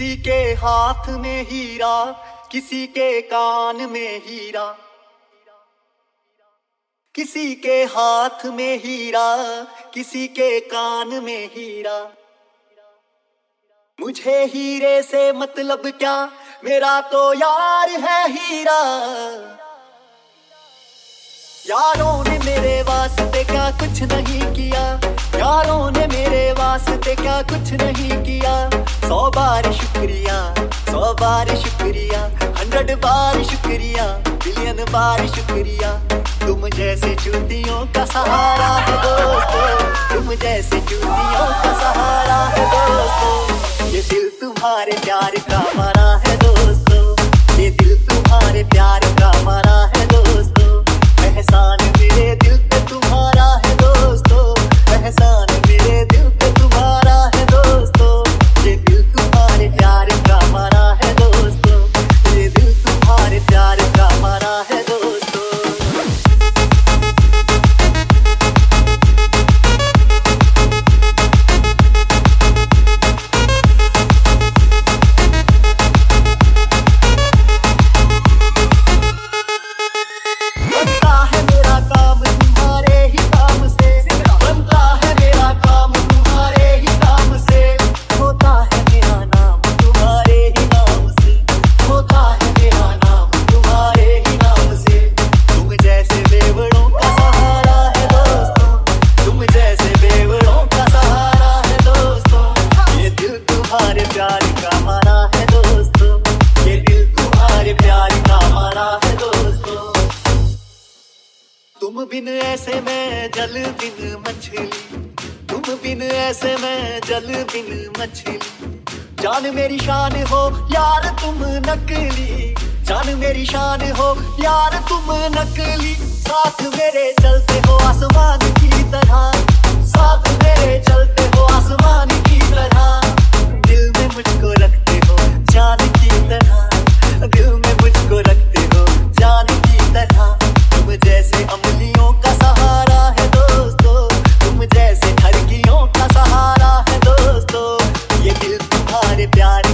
किसी के हाथ में हीरा, किसी के कान में हीरा। किसी के हाथ में हीरा, किसी के कान में हीरा। मुझे हीरे से मतलब क्या? मेरा तो यार है हीरा। यारों ने मेरे वास्ते क्या कुछ नहीं किया? यारों ने मेरे वास्ते क्या कुछ नहीं किया? सौ बार शुक्रिया सौ बार शुक्रिया, हंड्रेड बार शुक्रिया बिलियन बार शुक्रिया। तुम जैसे चूतियों का सहारा है दोस्तों, तुम जैसे चूतियों का सहारा है दोस्तों। ये दिल तुम्हारे प्यार बिन ऐसे मैं जल बिन मछली। तुम बिन ऐसे मैं जल बिन मछली। जान मेरी शान हो यार तुम नकली। जान मेरी शान हो यार तुम नकली। साथ मेरे चलते हो प्यार